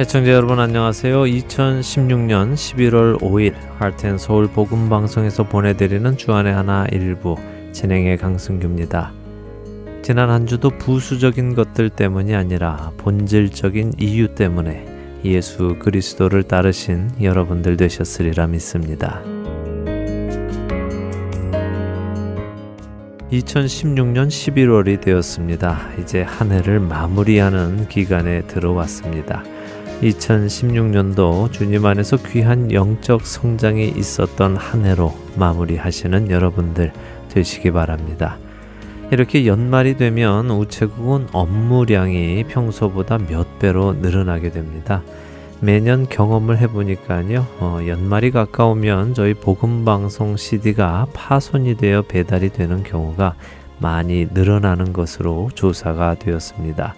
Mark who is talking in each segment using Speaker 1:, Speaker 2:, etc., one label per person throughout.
Speaker 1: 애청자 여러분 안녕하세요. 2016년 11월 5일 할텐 서울 복음 방송에서 보내드리는 주안의 하나 일부 진행의 강승규입니다. 지난 한 주도 부수적인 것들 때문이 아니라 본질적인 이유 때문에 예수 그리스도를 따르신 여러분들 되셨으리라 믿습니다. 2016년 11월이 되었습니다. 이제 한 해를 마무리하는 기간에 들어왔습니다. 2016년도 주님 안에서 귀한 영적 성장이 있었던 한 해로 마무리하시는 여러분들 되시기 바랍니다. 이렇게 연말이 되면 우체국은 업무량이 평소보다 몇 배로 늘어나게 됩니다. 매년 경험을 해보니까요, 어, 연말이 가까우면 저희 복음방송 CD가 파손이 되어 배달이 되는 경우가 많이 늘어나는 것으로 조사가 되었습니다.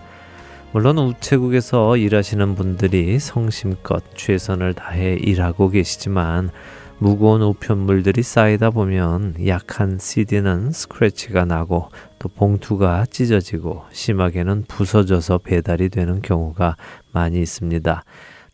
Speaker 1: 물론 우체국에서 일하시는 분들이 성심껏 최선을 다해 일하고 계시지만 무거운 우편물들이 쌓이다 보면 약한 CD는 스크래치가 나고 또 봉투가 찢어지고 심하게는 부서져서 배달이 되는 경우가 많이 있습니다.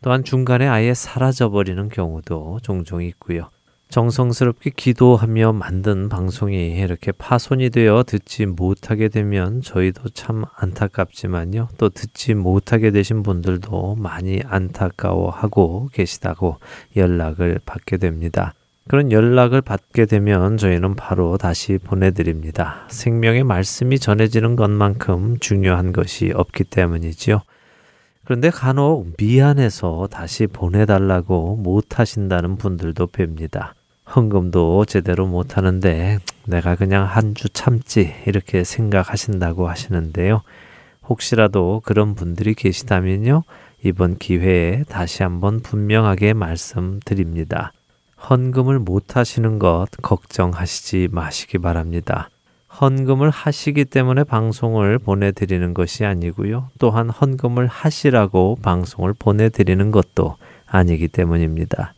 Speaker 1: 또한 중간에 아예 사라져버리는 경우도 종종 있고요. 정성스럽게 기도하며 만든 방송이 이렇게 파손이 되어 듣지 못하게 되면 저희도 참 안타깝지만요. 또 듣지 못하게 되신 분들도 많이 안타까워하고 계시다고 연락을 받게 됩니다. 그런 연락을 받게 되면 저희는 바로 다시 보내드립니다. 생명의 말씀이 전해지는 것만큼 중요한 것이 없기 때문이지요. 그런데 간혹 미안해서 다시 보내달라고 못하신다는 분들도 뵙니다. 헌금도 제대로 못하는데 내가 그냥 한 주 참지 이렇게 생각하신다고 하시는데요. 혹시라도 그런 분들이 계시다면요. 이번 기회에 다시 한번 분명하게 말씀드립니다. 헌금을 못 하시는 것 걱정하시지 마시기 바랍니다. 헌금을 하시기 때문에 방송을 보내드리는 것이 아니고요. 또한 헌금을 하시라고 방송을 보내드리는 것도 아니기 때문입니다.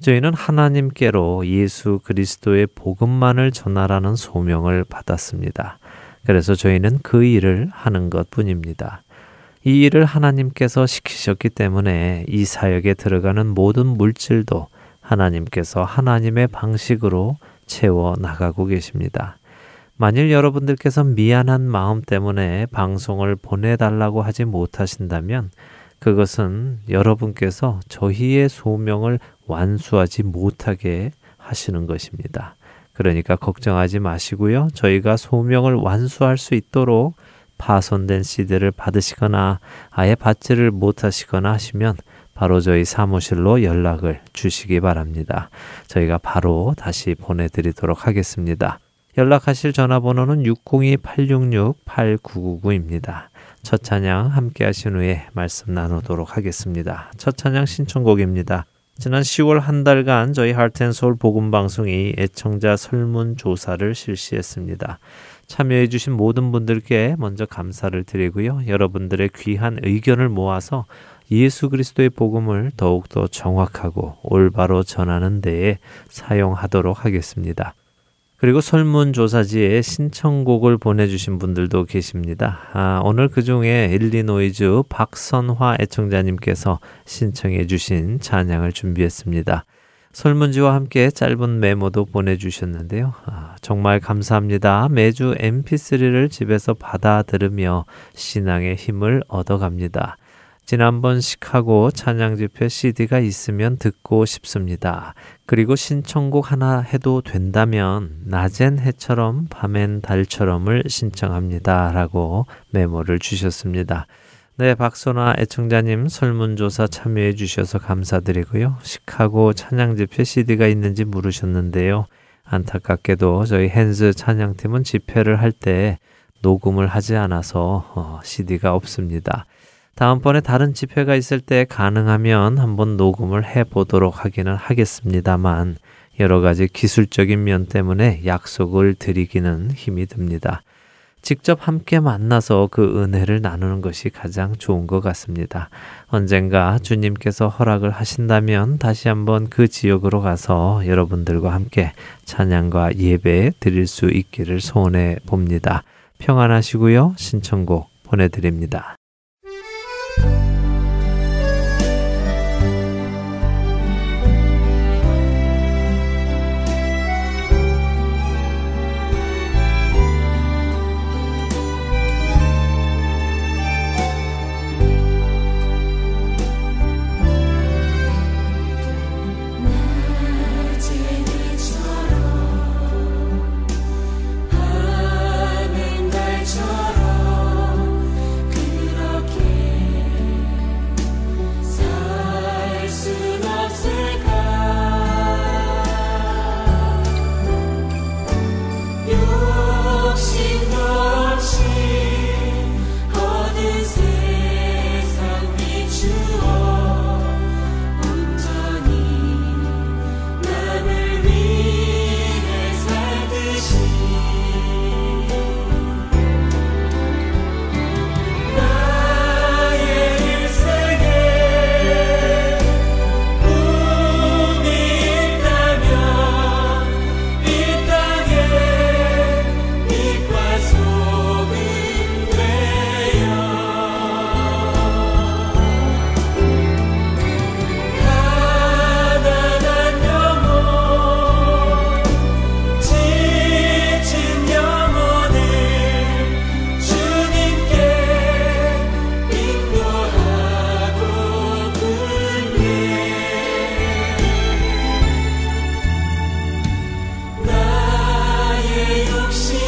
Speaker 1: 저희는 하나님께로 예수 그리스도의 복음만을 전하라는 소명을 받았습니다. 그래서 저희는 그 일을 하는 것 뿐입니다. 이 일을 하나님께서 시키셨기 때문에 이 사역에 들어가는 모든 물질도 하나님께서 하나님의 방식으로 채워 나가고 계십니다. 만일 여러분들께서 미안한 마음 때문에 방송을 보내달라고 하지 못하신다면 그것은 여러분께서 저희의 소명을 완수하지 못하게 하시는 것입니다. 그러니까 걱정하지 마시고요. 저희가 소명을 완수할 수 있도록 파손된 CD를 받으시거나 아예 받지를 못하시거나 하시면 바로 저희 사무실로 연락을 주시기 바랍니다. 저희가 바로 다시 보내드리도록 하겠습니다. 연락하실 전화번호는 602-866-8999입니다. 첫 찬양 함께 하신 후에 말씀 나누도록 하겠습니다. 첫 찬양 신청곡입니다. 지난 10월 한 달간 저희 하트앤서울 복음 방송이 애청자 설문 조사를 실시했습니다. 참여해 주신 모든 분들께 먼저 감사를 드리고요. 여러분들의 귀한 의견을 모아서 예수 그리스도의 복음을 더욱더 정확하고 올바로 전하는 데에 사용하도록 하겠습니다. 그리고 설문조사지에 신청곡을 보내주신 분들도 계십니다. 아, 오늘 그 중에 일리노이즈 박선화 애청자님께서 신청해 주신 찬양을 준비했습니다. 설문지와 함께 짧은 메모도 보내주셨는데요. 아, 정말 감사합니다. 매주 mp3를 집에서 받아 들으며 신앙의 힘을 얻어갑니다. 지난번 시카고 찬양 집회 CD가 있으면 듣고 싶습니다. 그리고 신청곡 하나 해도 된다면 낮엔 해처럼 밤엔 달처럼을 신청합니다. 라고 메모를 주셨습니다. 네, 박소나 애청자님 설문조사 참여해 주셔서 감사드리고요. 시카고 찬양 집회 CD가 있는지 물으셨는데요. 안타깝게도 저희 핸즈 찬양팀은 집회를 할 때 녹음을 하지 않아서 어, CD가 없습니다. 다음번에 다른 집회가 있을 때 가능하면 한번 녹음을 해 보도록 하기는 하겠습니다만 여러 가지 기술적인 면 때문에 약속을 드리기는 힘이 듭니다. 직접 함께 만나서 그 은혜를 나누는 것이 가장 좋은 것 같습니다. 언젠가 주님께서 허락을 하신다면 다시 한번 그 지역으로 가서 여러분들과 함께 찬양과 예배 드릴 수 있기를 소원해 봅니다. 평안하시고요. 신청곡 보내드립니다. See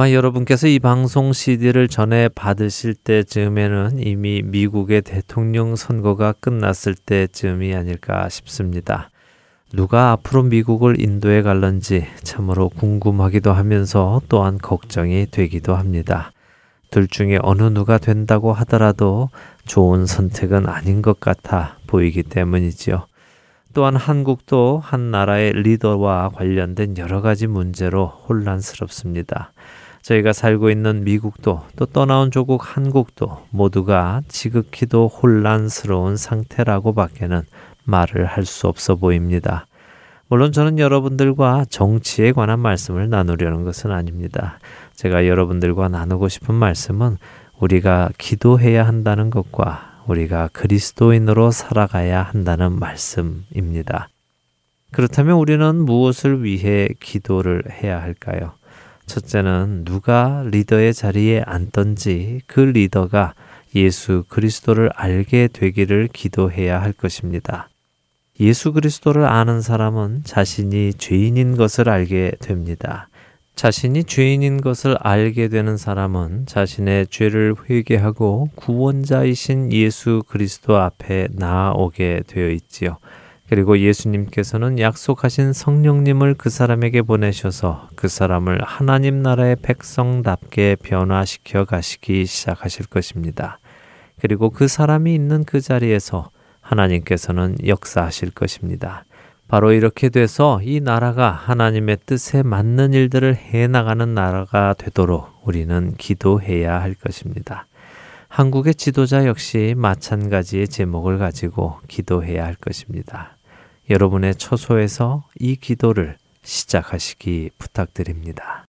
Speaker 1: 아마 여러분께서 이 방송 CD를 전에 받으실 때쯤에는 이미 미국의 대통령 선거가 끝났을 때쯤이 아닐까 싶습니다. 누가 앞으로 미국을 인도해 갈런지 참으로 궁금하기도 하면서 또한 걱정이 되기도 합니다. 둘 중에 어느 누가 된다고 하더라도 좋은 선택은 아닌 것 같아 보이기 때문이지요. 또한 한국도 한 나라의 리더와 관련된 여러 가지 문제로 혼란스럽습니다. 저희가 살고 있는 미국도 또 떠나온 조국 한국도 모두가 지극히도 혼란스러운 상태라고 밖에는 말을 할 수 없어 보입니다. 물론 저는 여러분들과 정치에 관한 말씀을 나누려는 것은 아닙니다. 제가 여러분들과 나누고 싶은 말씀은 우리가 기도해야 한다는 것과 우리가 그리스도인으로 살아가야 한다는 말씀입니다. 그렇다면 우리는 무엇을 위해 기도를 해야 할까요? 첫째는 누가 리더의 자리에 앉던지 그 리더가 예수 그리스도를 알게 되기를 기도해야 할 것입니다. 예수 그리스도를 아는 사람은 자신이 죄인인 것을 알게 됩니다. 자신이 죄인인 것을 알게 되는 사람은 자신의 죄를 회개하고 구원자이신 예수 그리스도 앞에 나아오게 되어 있지요. 그리고 예수님께서는 약속하신 성령님을 그 사람에게 보내셔서 그 사람을 하나님 나라의 백성답게 변화시켜 가시기 시작하실 것입니다. 그리고 그 사람이 있는 그 자리에서 하나님께서는 역사하실 것입니다. 바로 이렇게 돼서 이 나라가 하나님의 뜻에 맞는 일들을 해 나가는 나라가 되도록 우리는 기도해야 할 것입니다. 한국의 지도자 역시 마찬가지의 제목을 가지고 기도해야 할 것입니다. 여러분의 처소에서 이 기도를 시작하시기 부탁드립니다.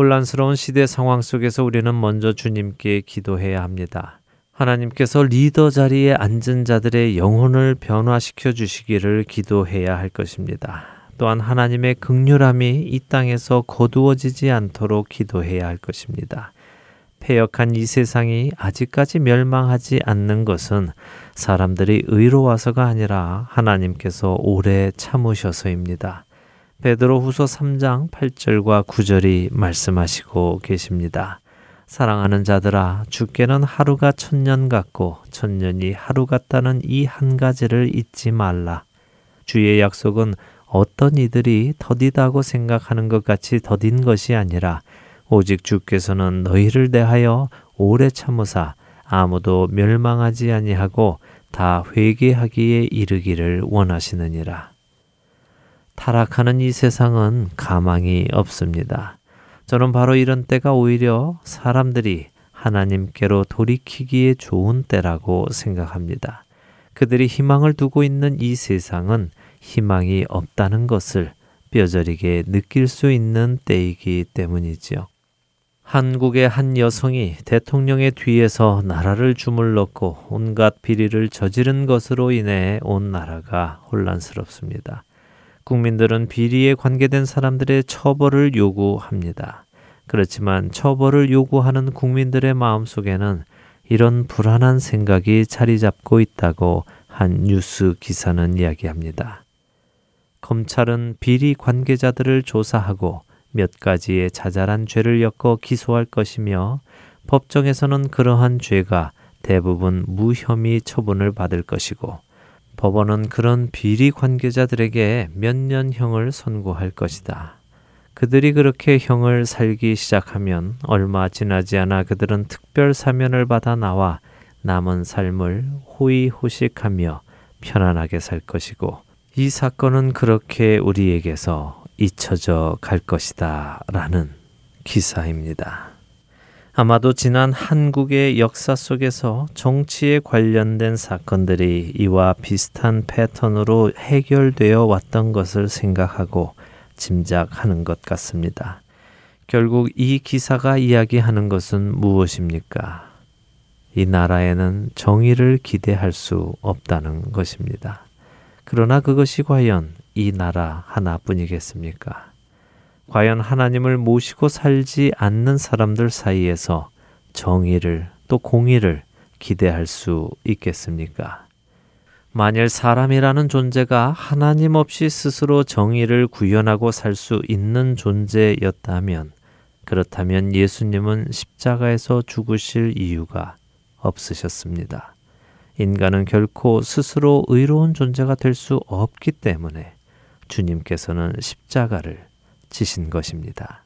Speaker 1: 혼란스러운 시대 상황 속에서 우리는 먼저 주님께 기도해야 합니다. 하나님께서 리더 자리에 앉은 자들의 영혼을 변화시켜 주시기를 기도해야 할 것입니다. 또한 하나님의 극률함이 이 땅에서 거두어지지 않도록 기도해야 할 것입니다. 폐역한 이 세상이 아직까지 멸망하지 않는 것은 사람들이 의로워서가 아니라 하나님께서 오래 참으셔서입니다. 베드로 후서 3장 8절과 9절이 말씀하시고 계십니다. 사랑하는 자들아, 주께는 하루가 천년 같고 천년이 하루 같다는 이 한 가지를 잊지 말라. 주의 약속은 어떤 이들이 더디다고 생각하는 것 같이 더딘 것이 아니라 오직 주께서는 너희를 대하여 오래 참으사 아무도 멸망하지 아니하고 다 회개하기에 이르기를 원하시느니라. 타락하는 이 세상은 가망이 없습니다. 저는 바로 이런 때가 오히려 사람들이 하나님께로 돌이키기에 좋은 때라고 생각합니다. 그들이 희망을 두고 있는 이 세상은 희망이 없다는 것을 뼈저리게 느낄 수 있는 때이기 때문이지요. 한국의 한 여성이 대통령의 뒤에서 나라를 주물렀고 온갖 비리를 저지른 것으로 인해 온 나라가 혼란스럽습니다. 국민들은 비리에 관계된 사람들의 처벌을 요구합니다. 그렇지만 처벌을 요구하는 국민들의 마음 속에는 이런 불안한 생각이 자리 잡고 있다고 한 뉴스 기사는 이야기합니다. 검찰은 비리 관계자들을 조사하고 몇 가지의 자잘한 죄를 엮어 기소할 것이며 법정에서는 그러한 죄가 대부분 무혐의 처분을 받을 것이고 법원은 그런 비리 관계자들에게 몇 년형을 선고할 것이다. 그들이 그렇게 형을 살기 시작하면 얼마 지나지 않아 그들은 특별 사면을 받아 나와 남은 삶을 호의호식하며 편안하게 살 것이고 이 사건은 그렇게 우리에게서 잊혀져 갈 것이다. 라는 기사입니다. 아마도 지난 한국의 역사 속에서 정치에 관련된 사건들이 이와 비슷한 패턴으로 해결되어 왔던 것을 생각하고 짐작하는 것 같습니다. 결국 이 기사가 이야기하는 것은 무엇입니까? 이 나라에는 정의를 기대할 수 없다는 것입니다. 그러나 그것이 과연 이 나라 하나뿐이겠습니까? 과연 하나님을 모시고 살지 않는 사람들 사이에서 정의를 또 공의를 기대할 수 있겠습니까? 만일 사람이라는 존재가 하나님 없이 스스로 정의를 구현하고 살 수 있는 존재였다면, 그렇다면 예수님은 십자가에서 죽으실 이유가 없으셨습니다. 인간은 결코 스스로 의로운 존재가 될 수 없기 때문에 주님께서는 십자가를 지신 것입니다.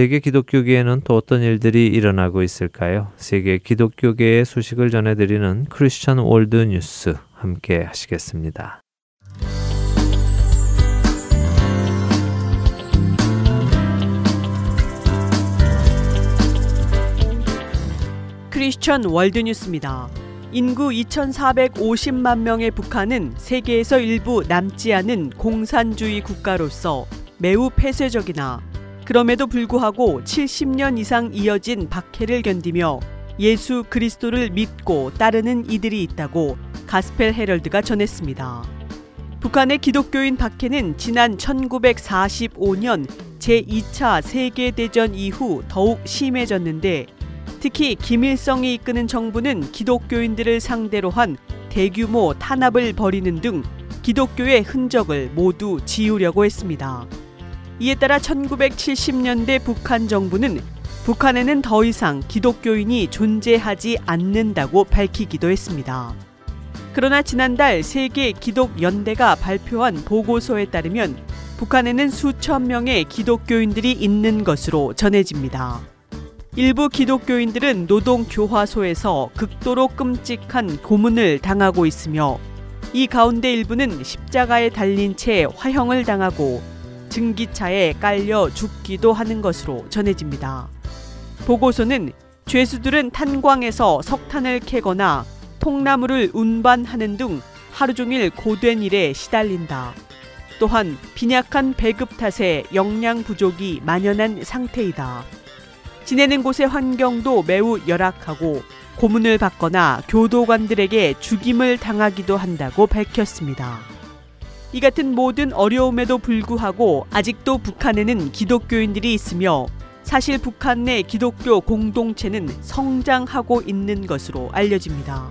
Speaker 1: 세계 기독교계에는 또 어떤 일들이 일어나고 있을까요? 세계 기독교계의 소식을 전해드리는 Christian World News 함께 하시겠습니다.
Speaker 2: Christian World News입니다. 인구 2,450만 명의 북한은 세계에서 얼마 남지 않은 공산주의 국가로서 매우 폐쇄적이나 그럼에도 불구하고 70년 이상 이어진 박해를 견디며 예수 그리스도를 믿고 따르는 이들이 있다고 가스펠 헤럴드가 전했습니다. 북한의 기독교인 박해는 지난 1945년 제2차 세계대전 이후 더욱 심해졌는데 특히 김일성이 이끄는 정부는 기독교인들을 상대로 한 대규모 탄압을 벌이는 등 기독교의 흔적을 모두 지우려고 했습니다. 이에 따라 1970년대 북한 정부는 북한에는 더 이상 기독교인이 존재하지 않는다고 밝히기도 했습니다. 그러나 지난달 세계 기독연대가 발표한 보고서에 따르면 북한에는 수천 명의 기독교인들이 있는 것으로 전해집니다. 일부 기독교인들은 노동교화소에서 극도로 끔찍한 고문을 당하고 있으며 이 가운데 일부는 십자가에 달린 채 화형을 당하고 증기차에 깔려 죽기도 하는 것으로 전해집니다. 보고서는 죄수들은 탄광에서 석탄을 캐거나 통나무를 운반하는 등 하루 종일 고된 일에 시달린다. 또한 빈약한 배급 탓에 영양 부족이 만연한 상태이다. 지내는 곳의 환경도 매우 열악하고 고문을 받거나 교도관들에게 죽임을 당하기도 한다고 밝혔습니다. 이 같은 모든 어려움에도 불구하고 아직도 북한에는 기독교인들이 있으며 사실 북한 내 기독교 공동체는 성장하고 있는 것으로 알려집니다.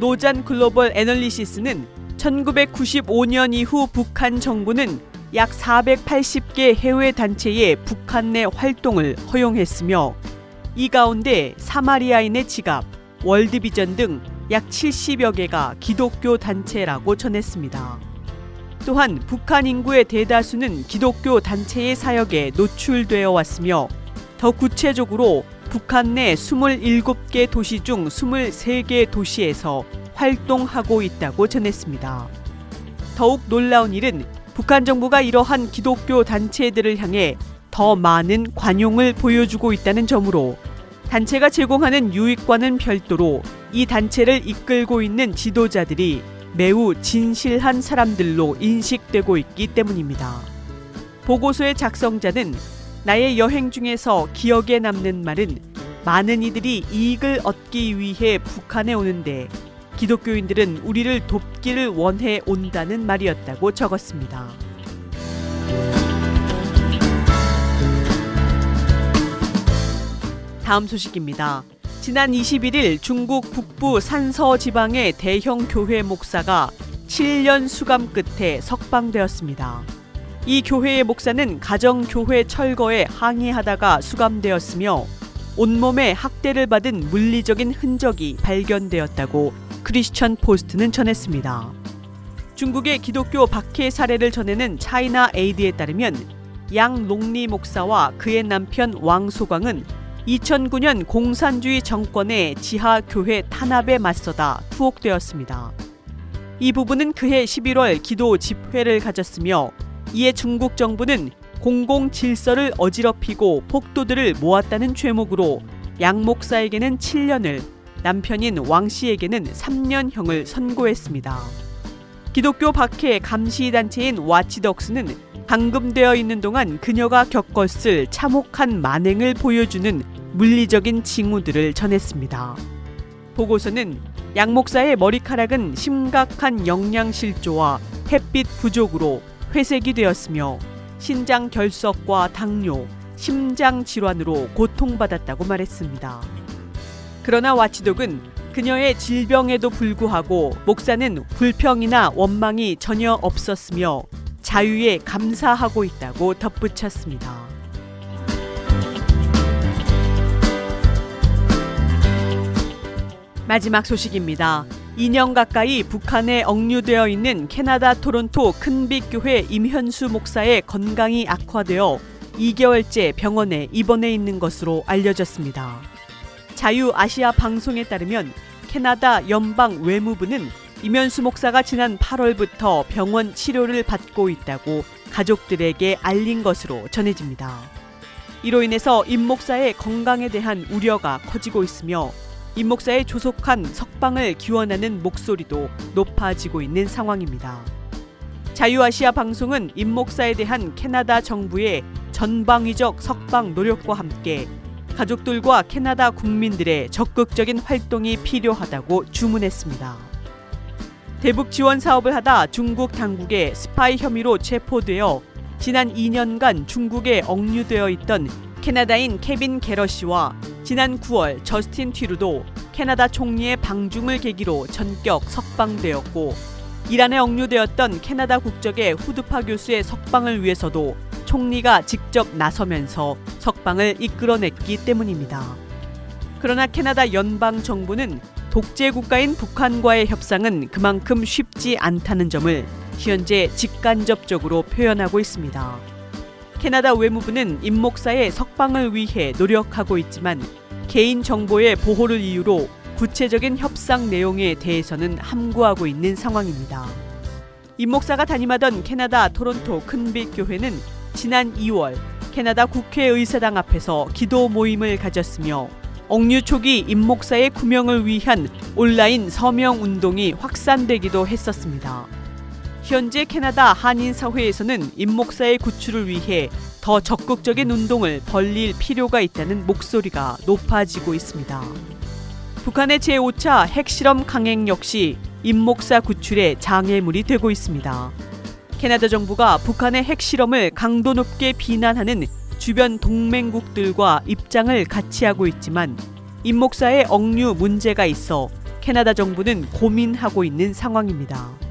Speaker 2: 노잔 글로벌 애널리시스는 1995년 이후 북한 정부는 약 480개 해외 단체의 북한 내 활동을 허용했으며 이 가운데 사마리아인의 지갑, 월드비전 등 약 70여 개가 기독교 단체라고 전했습니다. 또한 북한 인구의 대다수는 기독교 단체의 사역에 노출되어 왔으며 더 구체적으로 북한 내 27개 도시 중 23개 도시에서 활동하고 있다고 전했습니다. 더욱 놀라운 일은 북한 정부가 이러한 기독교 단체들을 향해 더 많은 관용을 보여주고 있다는 점으로 단체가 제공하는 유익과는 별도로 이 단체를 이끌고 있는 지도자들이 매우 진실한 사람들로 인식되고 있기 때문입니다. 보고서의 작성자는 나의 여행 중에서 기억에 남는 말은 많은 이들이 이익을 얻기 위해 북한에 오는데 기독교인들은 우리를 돕기를 원해 온다는 말이었다고 적었습니다. 다음 소식입니다. 지난 21일 중국 북부 산서 지방의 대형 교회 목사가 7년 수감 끝에 석방되었습니다. 이 교회의 목사는 가정교회 철거에 항의하다가 수감되었으며 온몸에 학대를 받은 물리적인 흔적이 발견되었다고 크리스천 포스트는 전했습니다. 중국의 기독교 박해 사례를 전해는 차이나 에이드에 따르면 양 롱리 목사와 그의 남편 왕소광은 2009년 공산주의 정권의 지하 교회 탄압에 맞서다 투옥되었습니다. 이 부분은 그해 11월 기도 집회를 가졌으며 이에 중국 정부는 공공 질서를 어지럽히고 폭도들을 모았다는 죄목으로 양 목사에게는 7년을 남편인 왕 씨에게는 3년형을 선고했습니다. 기독교 박해 감시 단체인 와치덕스는 감금되어 있는 동안 그녀가 겪었을 참혹한 만행을 보여주는 물리적인 징후들을 전했습니다. 보고서는 양 목사의 머리카락은 심각한 영양실조와 햇빛 부족으로 회색이 되었으며 신장 결석과 당뇨, 심장 질환으로 고통받았다고 말했습니다. 그러나 와치독은 그녀의 질병에도 불구하고 목사는 불평이나 원망이 전혀 없었으며 자유에 감사하고 있다고 덧붙였습니다. 마지막 소식입니다. 2년 가까이 북한에 억류되어 있는 캐나다 토론토 큰빛교회 임현수 목사의 건강이 악화되어 2개월째 병원에 입원해 있는 것으로 알려졌습니다. 자유 아시아 방송에 따르면 캐나다 연방 외무부는 이면수 목사가 지난 8월부터 병원 치료를 받고 있다고 가족들에게 알린 것으로 전해집니다. 이로 인해서 임 목사의 건강에 대한 우려가 커지고 있으며 임 목사의 조속한 석방을 기원하는 목소리도 높아지고 있는 상황입니다. 자유아시아 방송은 임 목사에 대한 캐나다 정부의 전방위적 석방 노력과 함께 가족들과 캐나다 국민들의 적극적인 활동이 필요하다고 주문했습니다. 대북 지원 사업을 하다 중국 당국의 스파이 혐의로 체포되어 지난 2년간 중국에 억류되어 있던 캐나다인 케빈 개럿 씨가 지난 9월 저스틴 트뤼도 캐나다 총리의 방중을 계기로 전격 석방되었고 이란에 억류되었던 캐나다 국적의 후드파 교수의 석방을 위해서도 총리가 직접 나서면서 석방을 이끌어냈기 때문입니다. 그러나 캐나다 연방 정부는 독재 국가인 북한과의 협상은 그만큼 쉽지 않다는 점을 현재 직간접적으로 표현하고 있습니다. 캐나다 외무부는 임 목사의 석방을 위해 노력하고 있지만 개인 정보의 보호를 이유로 구체적인 협상 내용에 대해서는 함구하고 있는 상황입니다. 임 목사가 담임하던 캐나다 토론토 큰빛 교회는 지난 2월 캐나다 국회의사당 앞에서 기도 모임을 가졌으며 억류 초기 임 목사의 구명을 위한 온라인 서명 운동이 확산되기도 했었습니다. 현재 캐나다 한인 사회에서는 임 목사의 구출을 위해 더 적극적인 운동을 벌릴 필요가 있다는 목소리가 높아지고 있습니다. 북한의 제5차 핵실험 강행 역시 임 목사 구출의 장애물이 되고 있습니다. 캐나다 정부가 북한의 핵실험을 강도 높게 비난하는 주변 동맹국들과 입장을 같이 하고 있지만 임 목사의 억류 문제가 있어 캐나다 정부는 고민하고 있는 상황입니다.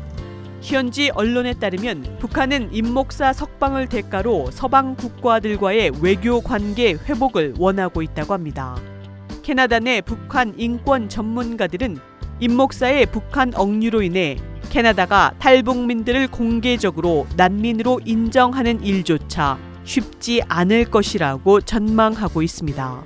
Speaker 2: 현지 언론에 따르면 북한은 임 목사 석방을 대가로 서방 국가들과의 외교 관계 회복을 원하고 있다고 합니다. 캐나다 내 북한 인권 전문가들은 임 목사의 북한 억류로 인해 캐나다가 탈북민들을 공개적으로 난민으로 인정하는 일조차 쉽지 않을 것이라고 전망하고 있습니다.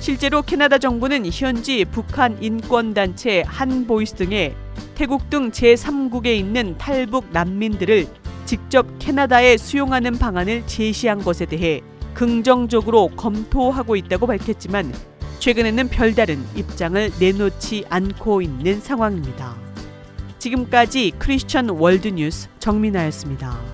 Speaker 2: 실제로 캐나다 정부는 현지 북한 인권단체 한보이스 등의 태국 등 제3국에 있는 탈북 난민들을 직접 캐나다에 수용하는 방안을 제시한 것에 대해 긍정적으로 검토하고 있다고 밝혔지만 최근에는 별다른 입장을 내놓지 않고 있는 상황입니다. 지금까지 크리스천 월드뉴스 정민아였습니다.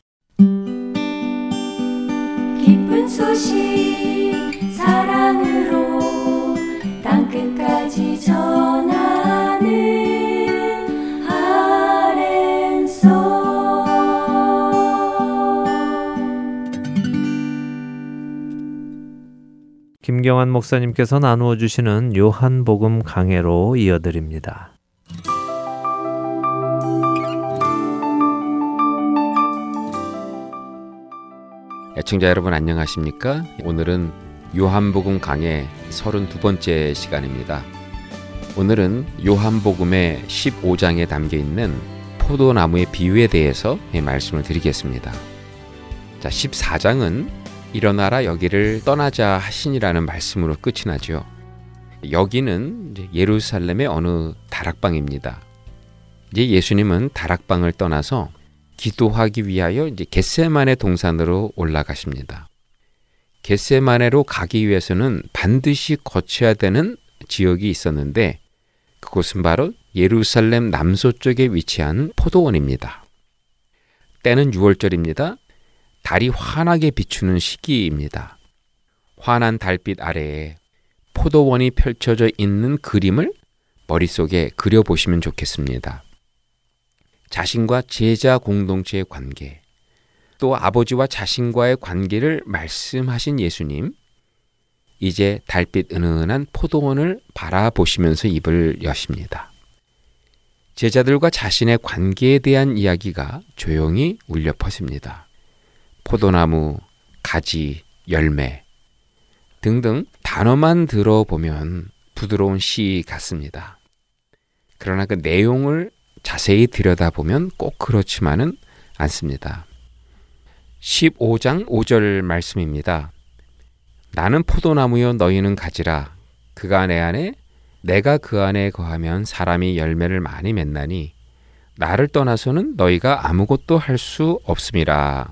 Speaker 1: 기쁜 소식 사랑으로 땅끝까지 전하는 아랜소 김경환 목사님께서 나누어 주시는 요한복음 강해로 이어드립니다.
Speaker 3: 애청자 여러분 안녕하십니까? 오늘은 요한복음 강의 32번째 시간입니다. 오늘은 요한복음의 15장에 담겨 있는 포도나무의 비유에 대해서 말씀을 드리겠습니다. 자, 14장은 일어나라 여기를 떠나자 하시니라는 말씀으로 끝이 나죠. 여기는 예루살렘의 어느 다락방입니다. 이제 예수님은 다락방을 떠나서 기도하기 위하여 이제 겟세만의 동산으로 올라가십니다. 겟세만에로 가기 위해서는 반드시 거쳐야 되는 지역이 있었는데 그곳은 바로 예루살렘 남서쪽에 위치한 포도원입니다. 때는 6월절입니다. 달이 환하게 비추는 시기입니다. 환한 달빛 아래에 포도원이 펼쳐져 있는 그림을 머릿속에 그려보시면 좋겠습니다. 자신과 제자 공동체의 관계, 또 아버지와 자신과의 관계를 말씀하신 예수님, 이제 달빛 은은한 포도원을 바라보시면서 입을 여십니다. 제자들과 자신의 관계에 대한 이야기가 조용히 울려 퍼집니다. 포도나무, 가지, 열매 등등 단어만 들어보면 부드러운 시 같습니다. 그러나 그 내용을 자세히 들여다보면 꼭 그렇지만은 않습니다. 15장 5절 말씀입니다. 나는 포도나무여 너희는 가지라. 그가 내 안에 내가 그 안에 거하면 사람이 열매를 많이 맺나니 나를 떠나서는 너희가 아무것도 할 수 없음이라.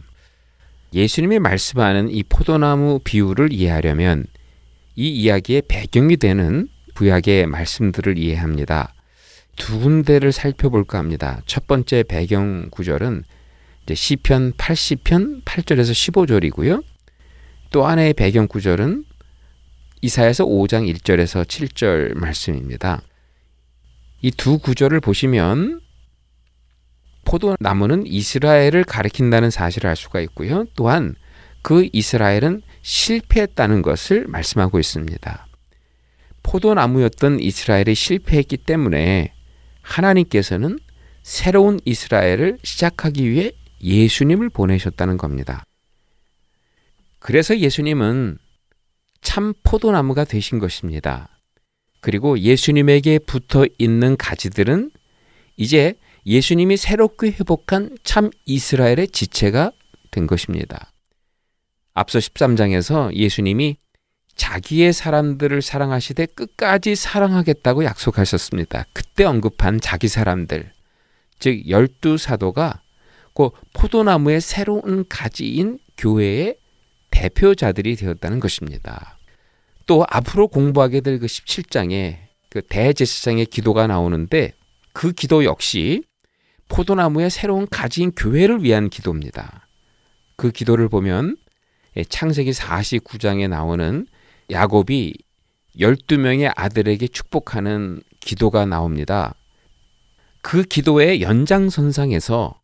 Speaker 3: 예수님이 말씀하는 이 포도나무 비유를 이해하려면 이 이야기의 배경이 되는 구약의 말씀들을 이해합니다. 두 군데를 살펴볼까 합니다. 첫 번째 배경 구절은 이제 시편 80편 8절에서 15절이고요. 또 하나의 배경 구절은 이사야서 5장 1절에서 7절 말씀입니다. 이 두 구절을 보시면 포도나무는 이스라엘을 가리킨다는 사실을 알 수가 있고요. 또한 그 이스라엘은 실패했다는 것을 말씀하고 있습니다. 포도나무였던 이스라엘이 실패했기 때문에 하나님께서는 새로운 이스라엘을 시작하기 위해 예수님을 보내셨다는 겁니다. 그래서 예수님은 참 포도나무가 되신 것입니다. 그리고 예수님에게 붙어 있는 가지들은 이제 예수님이 새롭게 회복한 참 이스라엘의 지체가 된 것입니다. 앞서 13장에서 예수님이 자기의 사람들을 사랑하시되 끝까지 사랑하겠다고 약속하셨습니다. 그때 언급한 자기 사람들, 즉 열두 사도가 그 포도나무의 새로운 가지인 교회의 대표자들이 되었다는 것입니다. 또 앞으로 공부하게 될 그 17장에 그 대제사장의 기도가 나오는데 그 기도 역시 포도나무의 새로운 가지인 교회를 위한 기도입니다. 그 기도를 보면 창세기 49장에 나오는 야곱이 12명의 아들에게 축복하는 기도가 나옵니다. 그 기도의 연장선상에서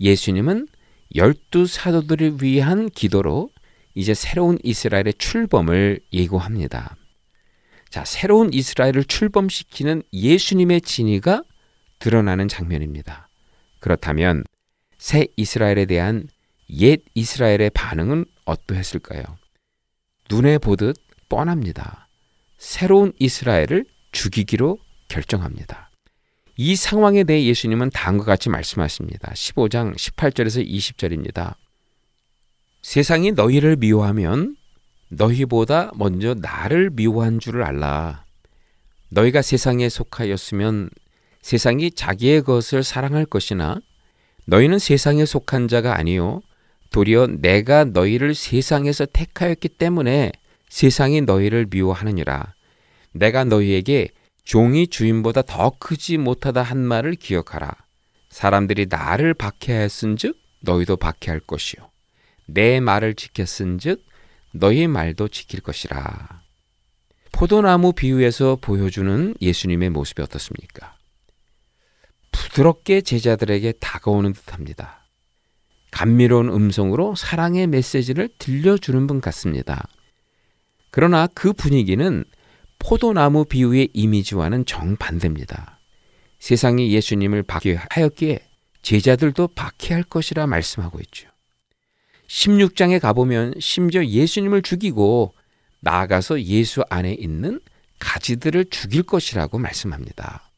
Speaker 3: 예수님은 열두 사도들을 위한 기도로 이제 새로운 이스라엘의 출범을 예고합니다. 자, 새로운 이스라엘을 출범시키는 예수님의 진위가 드러나는 장면입니다. 그렇다면 새 이스라엘에 대한 옛 이스라엘의 반응은 어떠했을까요? 눈에 보듯 뻔합니다. 새로운 이스라엘을 죽이기로 결정합니다. 이 상황에 대해 예수님은 다음과 같이 말씀하십니다. 15장 18절에서 20절입니다. 세상이 너희를 미워하면 너희보다 먼저 나를 미워한 줄을 알라. 너희가 세상에 속하였으면 세상이 자기의 것을 사랑할 것이나 너희는 세상에 속한 자가 아니요 도리어 내가 너희를 세상에서 택하였기 때문에 세상이 너희를 미워하느니라. 내가 너희에게 종이 주인보다 더 크지 못하다 한 말을 기억하라. 사람들이 나를 박해하였은즉 너희도 박해할 것이요. 내 말을 지켰은즉 너희 말도 지킬 것이라. 포도나무 비유에서 보여주는 예수님의 모습이 어떻습니까? 부드럽게 제자들에게 다가오는 듯합니다. 감미로운 음성으로 사랑의 메시지를 들려주는 분 같습니다. 그러나 그 분위기는 포도나무 비유의 이미지와는 정반대입니다. 세상이 예수님을 박해하였기에 제자들도 박해할 것이라 말씀하고 있죠. 16장에 가보면 심지어 예수님을 죽이고 나아가서 예수 안에 있는 가지들을 죽일 것이라고 말씀합니다.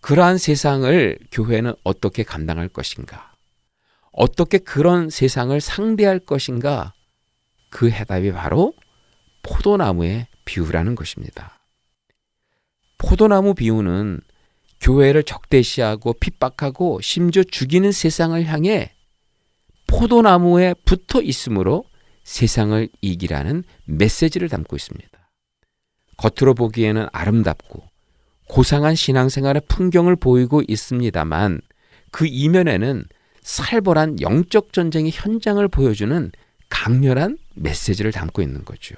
Speaker 3: 그러한 세상을 교회는 어떻게 감당할 것인가? 어떻게 그런 세상을 상대할 것인가? 그 해답이 바로 포도나무의 비유라는 것입니다. 포도나무 비유는 교회를 적대시하고 핍박하고 심지어 죽이는 세상을 향해 포도나무에 붙어 있으므로 세상을 이기라는 메시지를 담고 있습니다. 겉으로 보기에는 아름답고 고상한 신앙생활의 풍경을 보이고 있습니다만 그 이면에는 살벌한 영적 전쟁의 현장을 보여주는 강렬한 메시지를 담고 있는 거죠.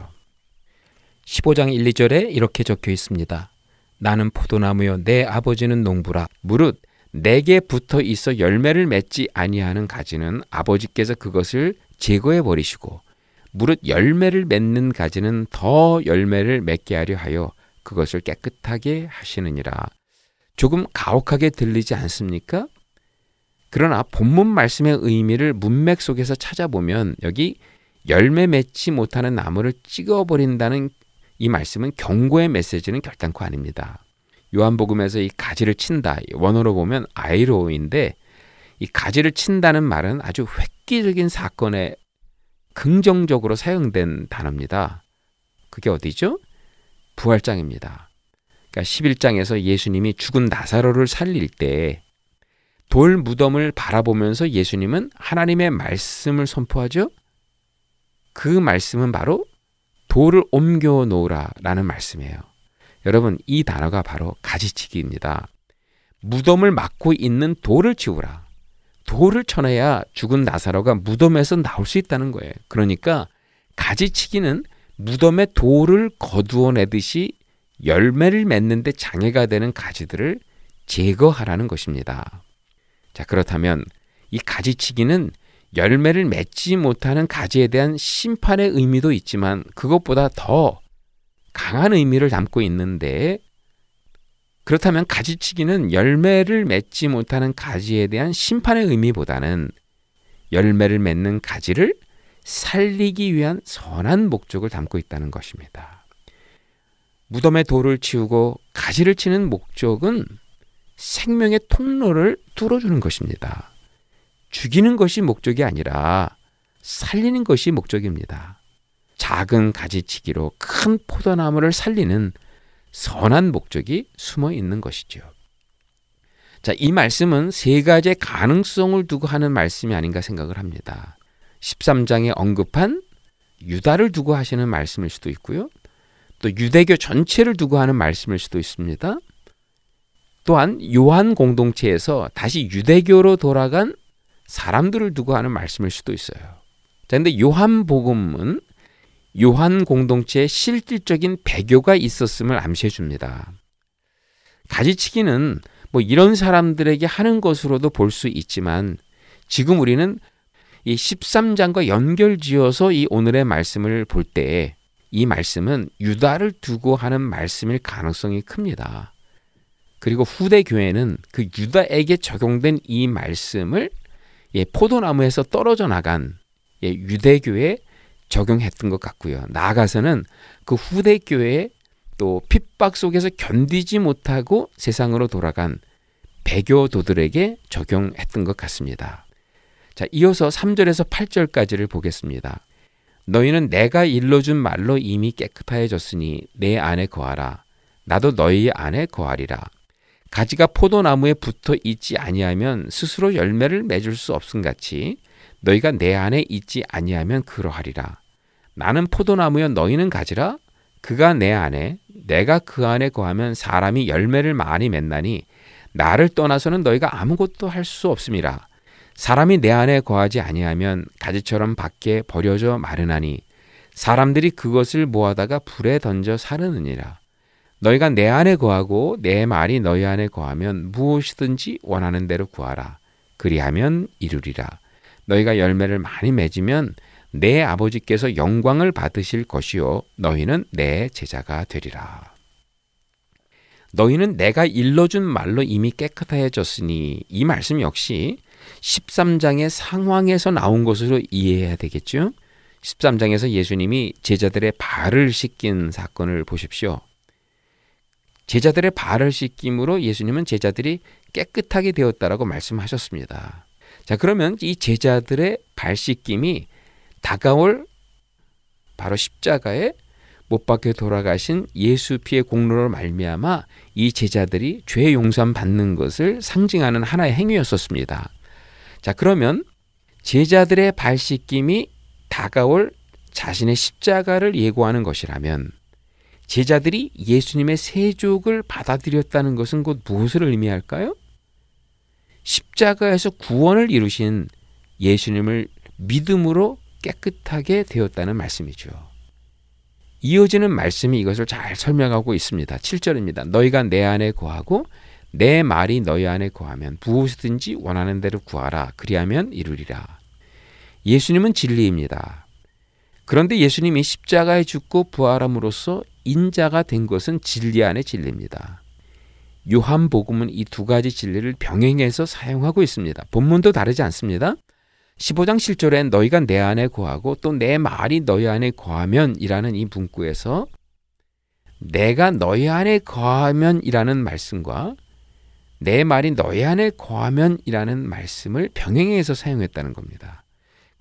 Speaker 3: 15장 1, 2절에 이렇게 적혀 있습니다. 나는 포도나무여 내 아버지는 농부라 무릇 내게 붙어 있어 열매를 맺지 아니하는 가지는 아버지께서 그것을 제거해 버리시고 무릇 열매를 맺는 가지는 더 열매를 맺게 하려 하여 그것을 깨끗하게 하시느니라. 조금 가혹하게 들리지 않습니까? 그러나 본문 말씀의 의미를 문맥 속에서 찾아보면 여기 열매 맺지 못하는 나무를 찍어버린다는 이 말씀은 경고의 메시지는 결단코 아닙니다. 요한복음에서 이 가지를 친다 원어로 보면 아이로인데 이 가지를 친다는 말은 아주 획기적인 사건에 긍정적으로 사용된 단어입니다. 그게 어디죠? 부활장입니다. 그러니까 11장에서 예수님이 죽은 나사로를 살릴 때 돌 무덤을 바라보면서 예수님은 하나님의 말씀을 선포하죠. 그 말씀은 바로 돌을 옮겨 놓으라 라는 말씀이에요. 여러분, 이 단어가 바로 가지치기입니다. 무덤을 막고 있는 돌을 치우라. 돌을 쳐내야 죽은 나사로가 무덤에서 나올 수 있다는 거예요. 그러니까 가지치기는 무덤에 돌을 거두어내듯이 열매를 맺는데 장애가 되는 가지들을 제거하라는 것입니다. 자, 그렇다면 이 가지치기는 열매를 맺지 못하는 가지에 대한 심판의 의미도 있지만 그것보다 더 강한 의미를 담고 있는데 그렇다면 가지치기는 열매를 맺지 못하는 가지에 대한 심판의 의미보다는 열매를 맺는 가지를 살리기 위한 선한 목적을 담고 있다는 것입니다. 무덤에 돌을 치우고 가지를 치는 목적은 생명의 통로를 뚫어주는 것입니다. 죽이는 것이 목적이 아니라 살리는 것이 목적입니다. 작은 가지치기로 큰 포도나무를 살리는 선한 목적이 숨어 있는 것이죠. 자, 이 말씀은 세 가지의 가능성을 두고 하는 말씀이 아닌가 생각을 합니다. 13장에 언급한 유다를 두고 하시는 말씀일 수도 있고요. 또 유대교 전체를 두고 하는 말씀일 수도 있습니다. 또한 요한 공동체에서 다시 유대교로 돌아간 사람들을 두고 하는 말씀일 수도 있어요. 자, 근데 요한 복음은 요한 공동체에 실질적인 배교가 있었음을 암시해 줍니다. 가지치기는 뭐 이런 사람들에게 하는 것으로도 볼 수 있지만 지금 우리는 이 13장과 연결 지어서 이 오늘의 말씀을 볼 때 이 말씀은 유다를 두고 하는 말씀일 가능성이 큽니다. 그리고 후대 교회는 그 유다에게 적용된 이 말씀을 예, 포도나무에서 떨어져 나간 예, 유대교에 적용했던 것 같고요. 나아가서는 그 후대 교회에 또 핍박 속에서 견디지 못하고 세상으로 돌아간 배교도들에게 적용했던 것 같습니다. 자, 이어서 3절에서 8절까지를 보겠습니다. 너희는 내가 일러준 말로 이미 깨끗하여졌으니 내 안에 거하라. 나도 너희 안에 거하리라. 가지가 포도나무에 붙어 있지 아니하면 스스로 열매를 맺을 수 없음 같이 너희가 내 안에 있지 아니하면 그러하리라. 나는 포도나무여 너희는 가지라. 그가 내 안에 내가 그 안에 거하면 사람이 열매를 많이 맺나니 나를 떠나서는 너희가 아무것도 할 수 없음이라. 사람이 내 안에 거하지 아니하면 가지처럼 밖에 버려져 마르나니 사람들이 그것을 모아다가 불에 던져 사르느니라. 너희가 내 안에 거하고 내 말이 너희 안에 거하면 무엇이든지 원하는 대로 구하라. 그리하면 이루리라. 너희가 열매를 많이 맺으면 내 아버지께서 영광을 받으실 것이요 너희는 내 제자가 되리라. 너희는 내가 일러준 말로 이미 깨끗해졌으니 이 말씀 역시 13장의 상황에서 나온 것으로 이해해야 되겠죠. 13장에서 예수님이 제자들의 발을 씻긴 사건을 보십시오. 제자들의 발을 씻김으로 예수님은 제자들이 깨끗하게 되었다라고 말씀하셨습니다. 자, 그러면 이 제자들의 발 씻김이 다가올 바로 십자가에 못 박혀 돌아가신 예수 피의 공로로 말미암아 이 제자들이 죄 용서함 받는 것을 상징하는 하나의 행위였었습니다. 자, 그러면 제자들의 발 씻김이 다가올 자신의 십자가를 예고하는 것이라면 제자들이 예수님의 세족을 받아들였다는 것은 곧 무엇을 의미할까요? 십자가에서 구원을 이루신 예수님을 믿음으로 깨끗하게 되었다는 말씀이죠. 이어지는 말씀이 이것을 잘 설명하고 있습니다. 7절입니다. 너희가 내 안에 거하고 내 말이 너희 안에 거하면 무엇이든지 원하는 대로 구하라. 그리하면 이루리라. 예수님은 진리입니다. 그런데 예수님이 십자가에 죽고 부활함으로써 인자가 된 것은 진리 안의 진리입니다. 요한복음은 이 두 가지 진리를 병행해서 사용하고 있습니다. 본문도 다르지 않습니다. 15장 7절엔 너희가 내 안에 거하고 또 내 말이 너희 안에 거하면이라는 이 문구에서 내가 너희 안에 거하면이라는 말씀과 내 말이 너희 안에 거하면이라는 말씀을 병행해서 사용했다는 겁니다.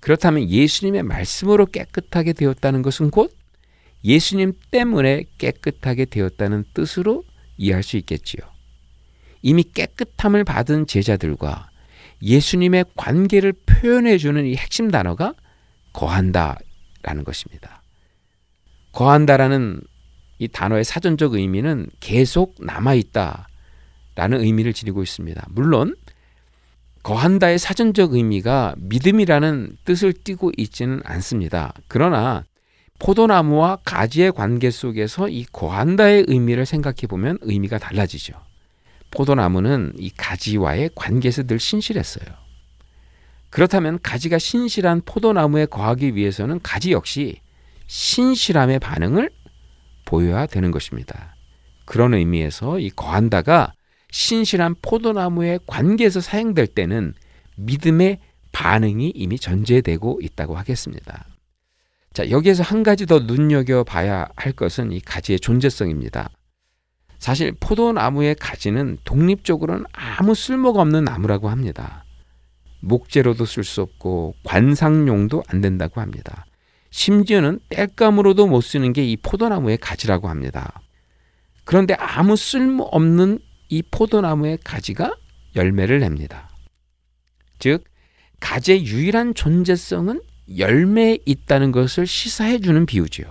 Speaker 3: 그렇다면 예수님의 말씀으로 깨끗하게 되었다는 것은 곧 예수님 때문에 깨끗하게 되었다는 뜻으로 이해할 수 있겠지요. 이미 깨끗함을 받은 제자들과 예수님의 관계를 표현해 주는 이 핵심 단어가 거한다라는 것입니다. 거한다라는 이 단어의 사전적 의미는 계속 남아 있다라는 의미를 지니고 있습니다. 물론 거한다의 사전적 의미가 믿음이라는 뜻을 띠고 있지는 않습니다. 그러나 포도나무와 가지의 관계 속에서 이 거한다의 의미를 생각해 보면 의미가 달라지죠. 포도나무는 이 가지와의 관계에서 늘 신실했어요. 그렇다면 가지가 신실한 포도나무에 거하기 위해서는 가지 역시 신실함의 반응을 보여야 되는 것입니다. 그런 의미에서 이 거한다가 신실한 포도나무의 관계에서 사용될 때는 믿음의 반응이 이미 전제되고 있다고 하겠습니다. 자, 여기에서 한 가지 더 눈여겨봐야 할 것은 이 가지의 존재성입니다. 사실 포도나무의 가지는 독립적으로는 아무 쓸모가 없는 나무라고 합니다. 목재로도 쓸 수 없고 관상용도 안 된다고 합니다. 심지어는 땔감으로도 못 쓰는 게 이 포도나무의 가지라고 합니다. 그런데 아무 쓸모 없는 이 포도나무의 가지가 열매를 냅니다. 즉, 가지의 유일한 존재성은 열매에 있다는 것을 시사해 주는 비유지요.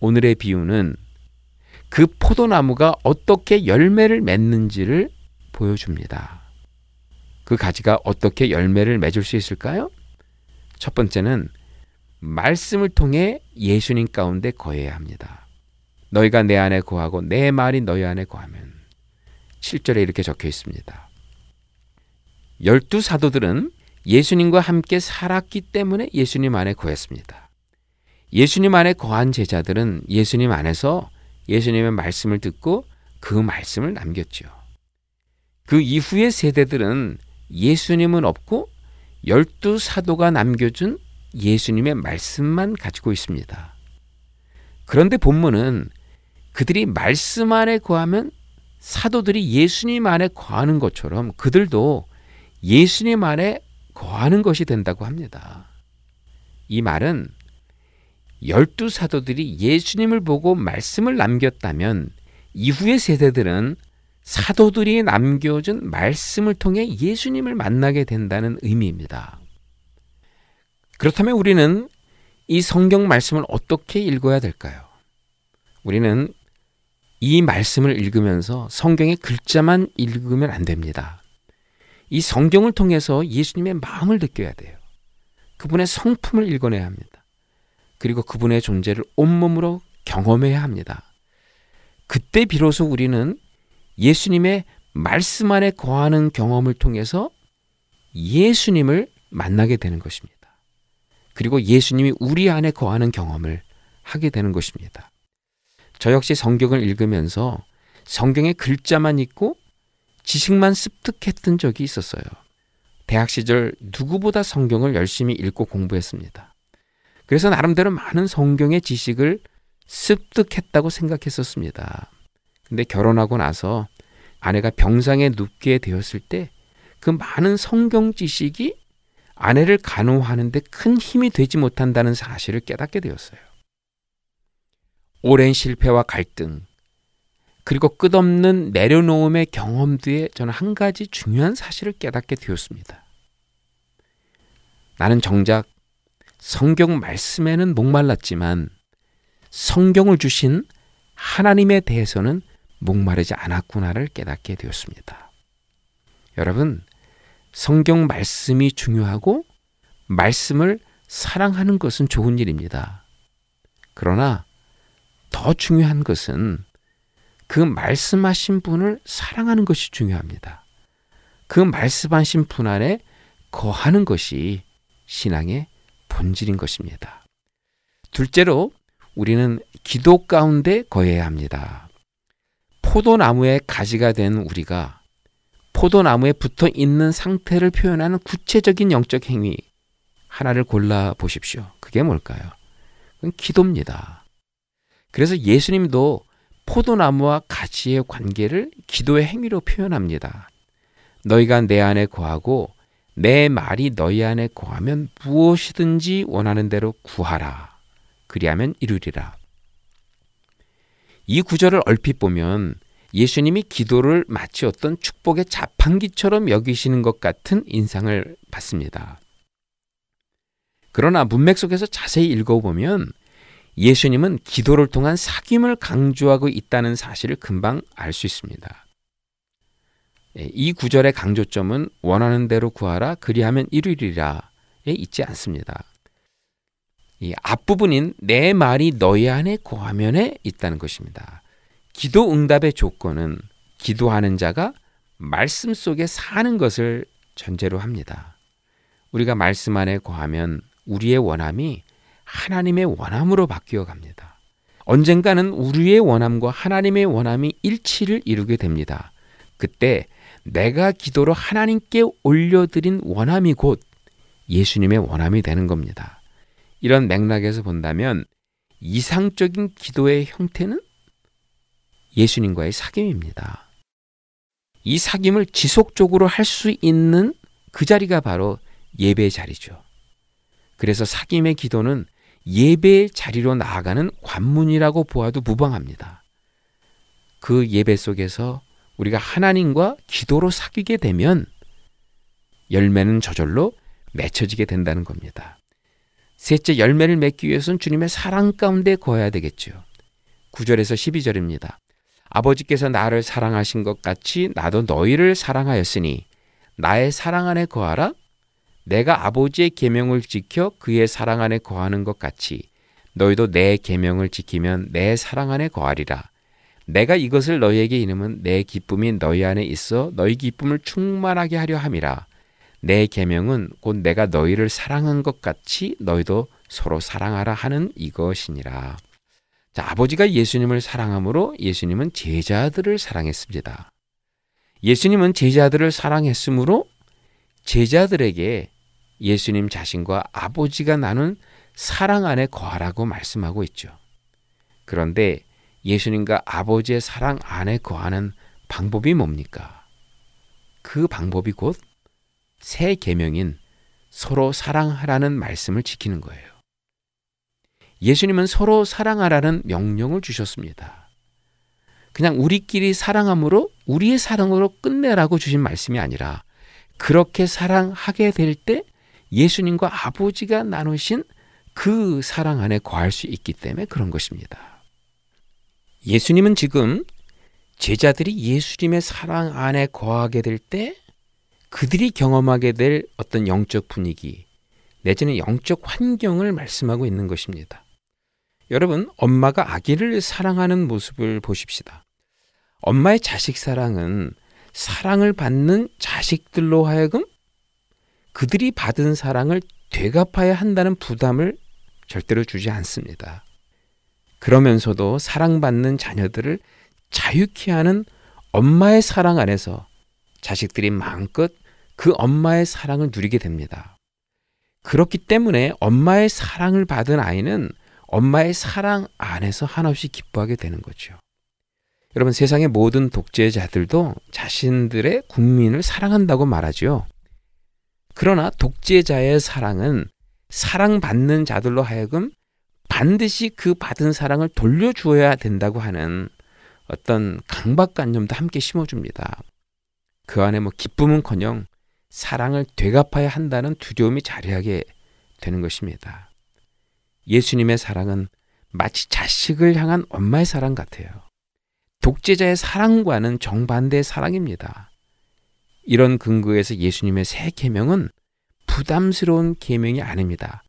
Speaker 3: 오늘의 비유는 그 포도나무가 어떻게 열매를 맺는지를 보여줍니다. 그 가지가 어떻게 열매를 맺을 수 있을까요? 첫 번째는 말씀을 통해 예수님 가운데 거해야 합니다. 너희가 내 안에 거하고 내 말이 너희 안에 거하면 7절에 이렇게 적혀 있습니다. 열두 사도들은 예수님과 함께 살았기 때문에 예수님 안에 거했습니다. 예수님 안에 거한 제자들은 예수님 안에서 예수님의 말씀을 듣고 그 말씀을 남겼죠. 그 이후의 세대들은 예수님은 없고 열두 사도가 남겨준 예수님의 말씀만 가지고 있습니다. 그런데 본문은 그들이 말씀 안에 거하면 사도들이 예수님 안에 거하는 것처럼 그들도 예수님 안에 거하는 것이 된다고 합니다. 이 말은 열두 사도들이 예수님을 보고 말씀을 남겼다면 이후의 세대들은 사도들이 남겨준 말씀을 통해 예수님을 만나게 된다는 의미입니다. 그렇다면 우리는 이 성경 말씀을 어떻게 읽어야 될까요? 우리는 이 말씀을 읽으면서 성경의 글자만 읽으면 안 됩니다. 이 성경을 통해서 예수님의 마음을 느껴야 돼요. 그분의 성품을 읽어내야 합니다. 그리고 그분의 존재를 온몸으로 경험해야 합니다. 그때 비로소 우리는 예수님의 말씀 안에 거하는 경험을 통해서 예수님을 만나게 되는 것입니다. 그리고 예수님이 우리 안에 거하는 경험을 하게 되는 것입니다. 저 역시 성경을 읽으면서 성경의 글자만 읽고 지식만 습득했던 적이 있었어요. 대학 시절 누구보다 성경을 열심히 읽고 공부했습니다. 그래서 나름대로 많은 성경의 지식을 습득했다고 생각했었습니다. 근데 결혼하고 나서 아내가 병상에 눕게 되었을 때 그 많은 성경 지식이 아내를 간호하는데 큰 힘이 되지 못한다는 사실을 깨닫게 되었어요. 오랜 실패와 갈등, 그리고 끝없는 내려놓음의 경험 뒤에 저는 한 가지 중요한 사실을 깨닫게 되었습니다. 나는 정작 성경 말씀에는 목말랐지만 성경을 주신 하나님에 대해서는 목마르지 않았구나를 깨닫게 되었습니다. 여러분, 성경 말씀이 중요하고 말씀을 사랑하는 것은 좋은 일입니다. 그러나 더 중요한 것은 그 말씀하신 분을 사랑하는 것이 중요합니다. 그 말씀하신 분 안에 거하는 것이 신앙의 본질인 것입니다. 둘째로 우리는 기도 가운데 거해야 합니다. 포도나무의 가지가 된 우리가 포도나무에 붙어 있는 상태를 표현하는 구체적인 영적 행위 하나를 골라 보십시오. 그게 뭘까요? 그건 기도입니다. 그래서 예수님도 포도나무와 가지의 관계를 기도의 행위로 표현합니다. 너희가 내 안에 거하고 내 말이 너희 안에 거하면 무엇이든지 원하는 대로 구하라. 그리하면 이루리라. 이 구절을 얼핏 보면 예수님이 기도를 마치 어떤 축복의 자판기처럼 여기시는 것 같은 인상을 받습니다. 그러나 문맥 속에서 자세히 읽어보면 예수님은 기도를 통한 사귐을 강조하고 있다는 사실을 금방 알 수 있습니다. 예, 이 구절의 강조점은 원하는 대로 구하라 그리하면 이루리라에 있지 않습니다. 이 앞부분인 내 말이 너희 안에 거하면에 있다는 것입니다. 기도 응답의 조건은 기도하는 자가 말씀 속에 사는 것을 전제로 합니다. 우리가 말씀 안에 거하면 우리의 원함이 하나님의 원함으로 바뀌어 갑니다. 언젠가는 우리의 원함과 하나님의 원함이 일치를 이루게 됩니다. 그때 내가 기도로 하나님께 올려드린 원함이 곧 예수님의 원함이 되는 겁니다. 이런 맥락에서 본다면 이상적인 기도의 형태는 예수님과의 사귐입니다. 이 사귐을 지속적으로 할 수 있는 그 자리가 바로 예배 자리죠. 그래서 사귐의 기도는 예배의 자리로 나아가는 관문이라고 보아도 무방합니다. 그 예배 속에서 우리가 하나님과 기도로 사귀게 되면 열매는 저절로 맺혀지게 된다는 겁니다. 셋째 열매를 맺기 위해서는 주님의 사랑 가운데 거해야 되겠죠. 9절에서 12절입니다. 아버지께서 나를 사랑하신 것 같이 나도 너희를 사랑하였으니 나의 사랑 안에 거하라. 내가 아버지의 계명을 지켜 그의 사랑 안에 거하는 것 같이 너희도 내 계명을 지키면 내 사랑 안에 거하리라. 내가 이것을 너희에게 이름은 내 기쁨이 너희 안에 있어 너희 기쁨을 충만하게 하려 함이라. 내 계명은 곧 내가 너희를 사랑한 것 같이 너희도 서로 사랑하라 하는 이것이니라. 자, 아버지가 예수님을 사랑함으로 예수님은 제자들을 사랑했습니다. 예수님은 제자들을 사랑했으므로 제자들에게 예수님 자신과 아버지가 나눈 사랑 안에 거하라고 말씀하고 있죠. 그런데 예수님과 아버지의 사랑 안에 거하는 방법이 뭡니까? 그 방법이 곧 새 계명인 서로 사랑하라는 말씀을 지키는 거예요. 예수님은 서로 사랑하라는 명령을 주셨습니다. 그냥 우리끼리 사랑함으로 우리의 사랑으로 끝내라고 주신 말씀이 아니라 그렇게 사랑하게 될 때 예수님과 아버지가 나누신 그 사랑 안에 거할 수 있기 때문에 그런 것입니다. 예수님은 지금 제자들이 예수님의 사랑 안에 거하게 될 때 그들이 경험하게 될 어떤 영적 분위기 내지는 영적 환경을 말씀하고 있는 것입니다. 여러분, 엄마가 아기를 사랑하는 모습을 보십시다. 엄마의 자식 사랑은 사랑을 받는 자식들로 하여금 그들이 받은 사랑을 되갚아야 한다는 부담을 절대로 주지 않습니다. 그러면서도 사랑받는 자녀들을 자유케 하는 엄마의 사랑 안에서 자식들이 마음껏 그 엄마의 사랑을 누리게 됩니다. 그렇기 때문에 엄마의 사랑을 받은 아이는 엄마의 사랑 안에서 한없이 기뻐하게 되는 거죠. 여러분 세상의 모든 독재자들도 자신들의 국민을 사랑한다고 말하죠. 그러나 독재자의 사랑은 사랑받는 자들로 하여금 반드시 그 받은 사랑을 돌려주어야 된다고 하는 어떤 강박관념도 함께 심어줍니다. 그 안에 뭐 기쁨은커녕 사랑을 되갚아야 한다는 두려움이 자리하게 되는 것입니다. 예수님의 사랑은 마치 자식을 향한 엄마의 사랑 같아요. 독재자의 사랑과는 정반대의 사랑입니다. 이런 근거에서 예수님의 새 계명은 부담스러운 계명이 아닙니다.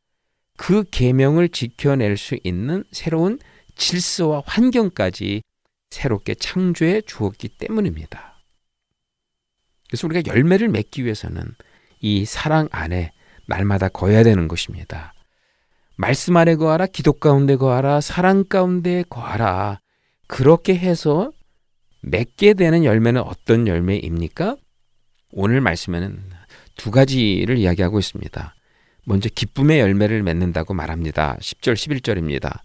Speaker 3: 그 계명을 지켜낼 수 있는 새로운 질서와 환경까지 새롭게 창조해 주었기 때문입니다. 그래서 우리가 열매를 맺기 위해서는 이 사랑 안에 날마다 거해야 되는 것입니다. 말씀 안에 거하라, 기도 가운데 거하라, 사랑 가운데 거하라. 그렇게 해서 맺게 되는 열매는 어떤 열매입니까? 오늘 말씀에는 두 가지를 이야기하고 있습니다. 먼저 기쁨의 열매를 맺는다고 말합니다. 10절 11절입니다.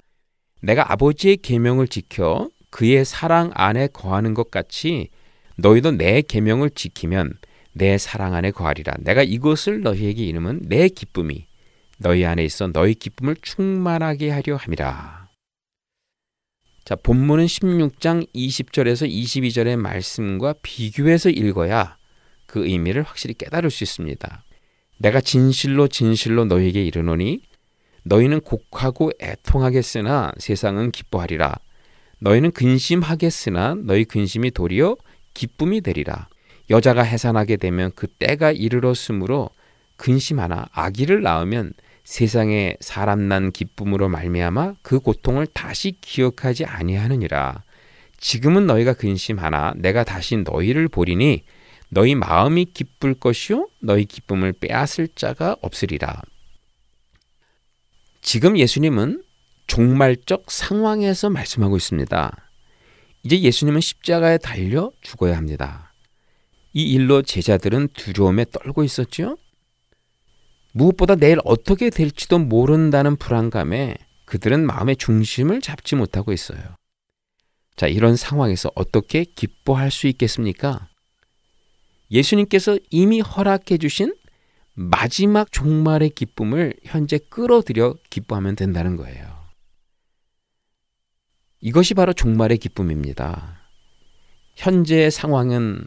Speaker 3: 내가 아버지의 계명을 지켜 그의 사랑 안에 거하는 것 같이 너희도 내 계명을 지키면 내 사랑 안에 거하리라. 내가 이것을 너희에게 이름은 내 기쁨이 너희 안에 있어 너희 기쁨을 충만하게 하려 함이라. 자, 본문은 16장 20절에서 22절의 말씀과 비교해서 읽어야 그 의미를 확실히 깨달을 수 있습니다. 내가 진실로 진실로 너희에게 이르노니 너희는 곡하고 애통하겠으나 세상은 기뻐하리라. 너희는 근심하겠으나 너희 근심이 도리어 기쁨이 되리라. 여자가 해산하게 되면 그 때가 이르렀으므로 근심하나 아기를 낳으면 세상에 사람 난 기쁨으로 말미암아 그 고통을 다시 기억하지 아니하느니라. 지금은 너희가 근심하나 내가 다시 너희를 보리니 너희 마음이 기쁠 것이요 너희 기쁨을 빼앗을 자가 없으리라. 지금 예수님은 종말적 상황에서 말씀하고 있습니다. 이제 예수님은 십자가에 달려 죽어야 합니다. 이 일로 제자들은 두려움에 떨고 있었죠. 무엇보다 내일 어떻게 될지도 모른다는 불안감에 그들은 마음의 중심을 잡지 못하고 있어요. 자, 이런 상황에서 어떻게 기뻐할 수 있겠습니까? 예수님께서 이미 허락해 주신 마지막 종말의 기쁨을 현재 끌어들여 기뻐하면 된다는 거예요. 이것이 바로 종말의 기쁨입니다. 현재의 상황은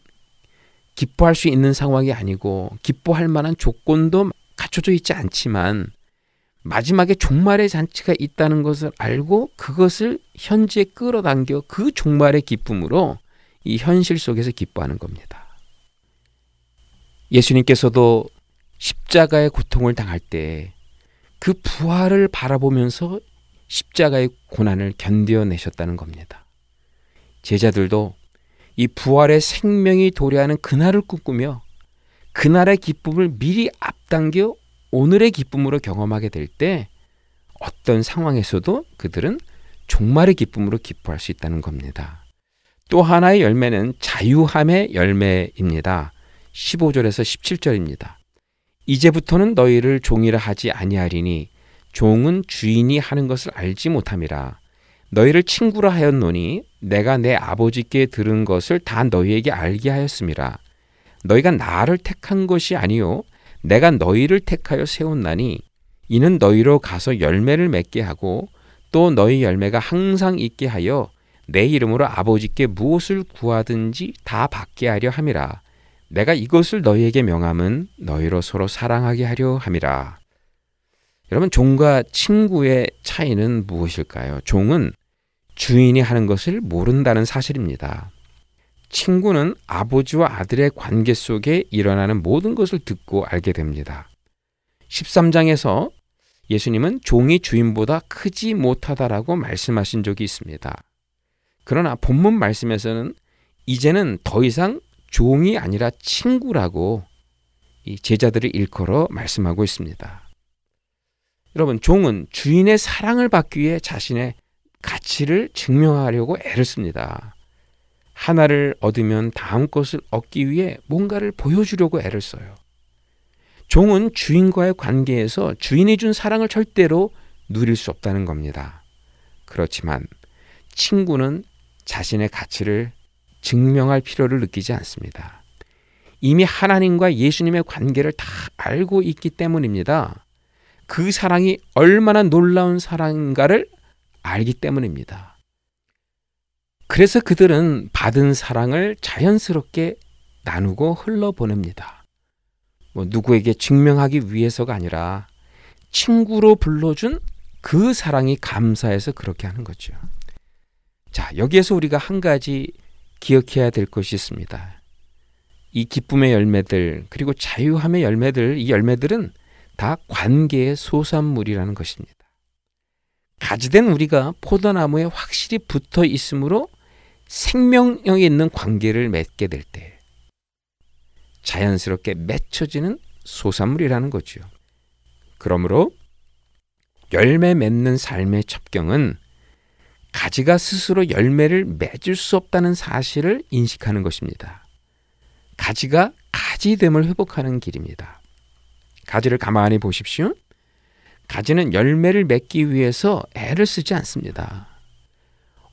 Speaker 3: 기뻐할 수 있는 상황이 아니고 기뻐할 만한 조건도 갖춰져 있지 않지만 마지막에 종말의 잔치가 있다는 것을 알고 그것을 현재 끌어당겨 그 종말의 기쁨으로 이 현실 속에서 기뻐하는 겁니다. 예수님께서도 십자가의 고통을 당할 때 그 부활을 바라보면서 십자가의 고난을 견뎌내셨다는 겁니다. 제자들도 이 부활의 생명이 도래하는 그날을 꿈꾸며 그날의 기쁨을 미리 앞당겨 오늘의 기쁨으로 경험하게 될 때 어떤 상황에서도 그들은 종말의 기쁨으로 기뻐할 수 있다는 겁니다. 또 하나의 열매는 자유함의 열매입니다. 15절에서 17절입니다. 이제부터는 너희를 종이라 하지 아니하리니 종은 주인이 하는 것을 알지 못함이라. 너희를 친구라 하였노니 내가 내 아버지께 들은 것을 다 너희에게 알게 하였음이라. 너희가 나를 택한 것이 아니요 내가 너희를 택하여 세웠나니 이는 너희로 가서 열매를 맺게 하고 또 너희 열매가 항상 있게 하여 내 이름으로 아버지께 무엇을 구하든지 다 받게 하려 함이라 내가 이것을 너희에게 명함은 너희로 서로 사랑하게 하려 함이라 여러분 종과 친구의 차이는 무엇일까요? 종은 주인이 하는 것을 모른다는 사실입니다. 친구는 아버지와 아들의 관계 속에 일어나는 모든 것을 듣고 알게 됩니다. 13장에서 예수님은 종이 주인보다 크지 못하다라고 말씀하신 적이 있습니다. 그러나 본문 말씀에서는 이제는 더 이상 종이 아니라 친구라고 이 제자들을 일컬어 말씀하고 있습니다. 여러분, 종은 주인의 사랑을 받기 위해 자신의 가치를 증명하려고 애를 씁니다. 하나를 얻으면 다음 것을 얻기 위해 뭔가를 보여주려고 애를 써요.
Speaker 4: 종은 주인과의 관계에서 주인이 준 사랑을 절대로 누릴 수 없다는 겁니다. 그렇지만 친구는 자신의 가치를 증명할 필요를 느끼지 않습니다. 이미 하나님과 예수님의 관계를 다 알고 있기 때문입니다. 그 사랑이 얼마나 놀라운 사랑인가를 알기 때문입니다. 그래서 그들은 받은 사랑을 자연스럽게 나누고 흘러보냅니다. 뭐 누구에게 증명하기 위해서가 아니라 친구로 불러준 그 사랑이 감사해서 그렇게 하는 거죠. 자, 여기에서 우리가 한 가지 기억해야 될 것이 있습니다. 이 기쁨의 열매들, 그리고 자유함의 열매들, 이 열매들은 다 관계의 소산물이라는 것입니다. 가지된 우리가 포도나무에 확실히 붙어 있으므로 생명력이 있는 관계를 맺게 될 때, 자연스럽게 맺혀지는 소산물이라는 거죠. 그러므로 열매 맺는 삶의 첩경은 가지가 스스로 열매를 맺을 수 없다는 사실을 인식하는 것입니다. 가지가 가지됨을 회복하는 길입니다. 가지를 가만히 보십시오. 가지는 열매를 맺기 위해서 애를 쓰지 않습니다.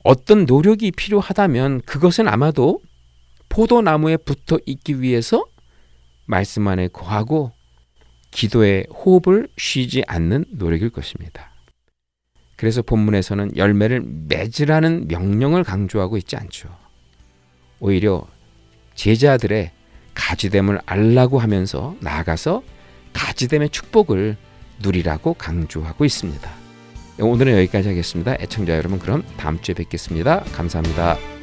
Speaker 4: 어떤 노력이 필요하다면 그것은 아마도 포도나무에 붙어 있기 위해서 말씀 안에 거하고 기도의 호흡을 쉬지 않는 노력일 것입니다. 그래서 본문에서는 열매를 맺으라는 명령을 강조하고 있지 않죠. 오히려 제자들의 가지됨을 알라고 하면서 나아가서 가지됨의 축복을 누리라고 강조하고 있습니다. 오늘은 여기까지 하겠습니다. 애청자 여러분 그럼 다음 주에 뵙겠습니다. 감사합니다.